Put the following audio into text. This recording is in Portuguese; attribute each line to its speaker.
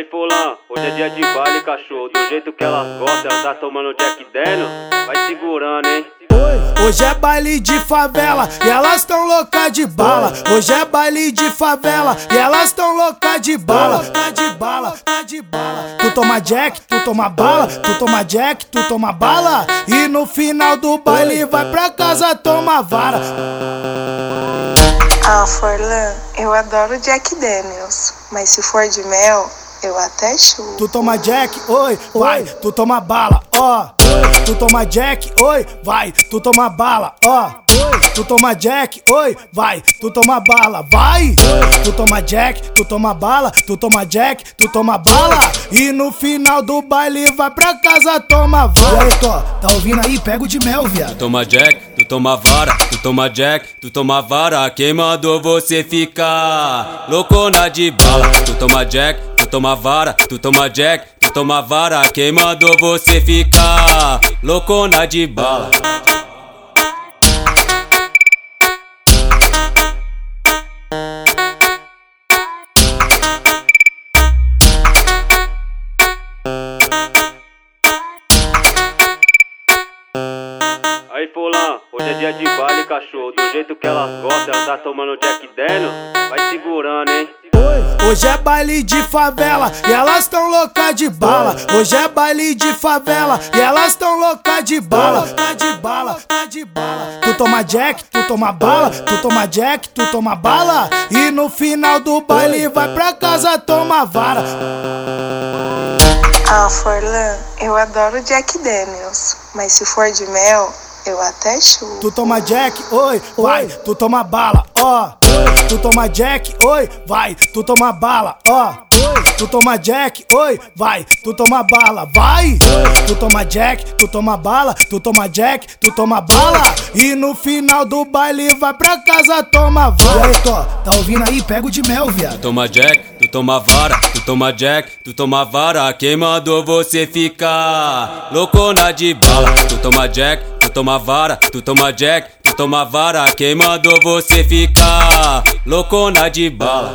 Speaker 1: Aí fulano, hoje é dia de baile, cachorro. Do jeito que ela gosta, ela tá tomando Jack Daniel. Vai segurando, hein?
Speaker 2: Hoje é baile de favela e elas tão louca de bala. Hoje é baile de favela e elas tão louca de bala. Tá de bala, tá de bala. Tu toma jack, tu toma bala. Tu toma jack, tu toma bala. E no final do baile vai pra casa tomar vara.
Speaker 3: Ah, Forlan, eu adoro Jack Daniels, mas se for de mel, eu até chupo.
Speaker 2: Tu toma jack, oi, vai, tu toma bala, ó. Tu toma jack, oi, vai, tu toma bala, ó. Tu toma jack, oi, vai, tu toma bala, vai. Tu toma jack, tu toma bala, tu toma jack, tu toma bala. E no final do baile vai pra casa toma vara. E aí, Tó, tá ouvindo aí? Pega o de mel, viado.
Speaker 4: Tu toma jack, tu toma vara, tu toma jack, tu toma vara. Quem mandou você ficar loucona de bala? Tu toma jack, toma vara, tu toma jack, tu toma vara. Quem mandou você ficar loucona de bala?
Speaker 1: Aí fulano, hoje é dia de baile, cachorro. Do jeito que ela gosta, ela tá tomando Jack Daniel. Vai segurando, hein?
Speaker 2: Hoje é baile de favela e elas tão louca de bala. Hoje é baile de favela e elas tão louca de bala. Tá de bala, tá de bala. Tu toma jack, tu toma bala. Tu toma jack, tu toma bala. E no final do baile vai pra casa tomar vara.
Speaker 3: Ah, Forlan, eu adoro Jack Daniels, mas se for de mel, eu até chupo.
Speaker 2: Tu toma jack, oi, vai, tu toma bala, ó. Tu toma jack, oi, vai, tu toma bala, ó. Tu toma jack, oi, vai, tu toma bala, vai. Tu toma jack, tu toma bala, tu toma jack, tu toma bala. E no final do baile vai pra casa toma vara. E aí, Tó, tá ouvindo aí? Pega o de mel,
Speaker 4: Tu
Speaker 2: viado.
Speaker 4: toma jack, tu toma vara, tu toma jack, tu toma vara. Quem mandou você ficar loucona de bala? Tu toma jack, tu toma vara, tu toma jack, tu toma vara. Quem mandou você ficar loucona de bala?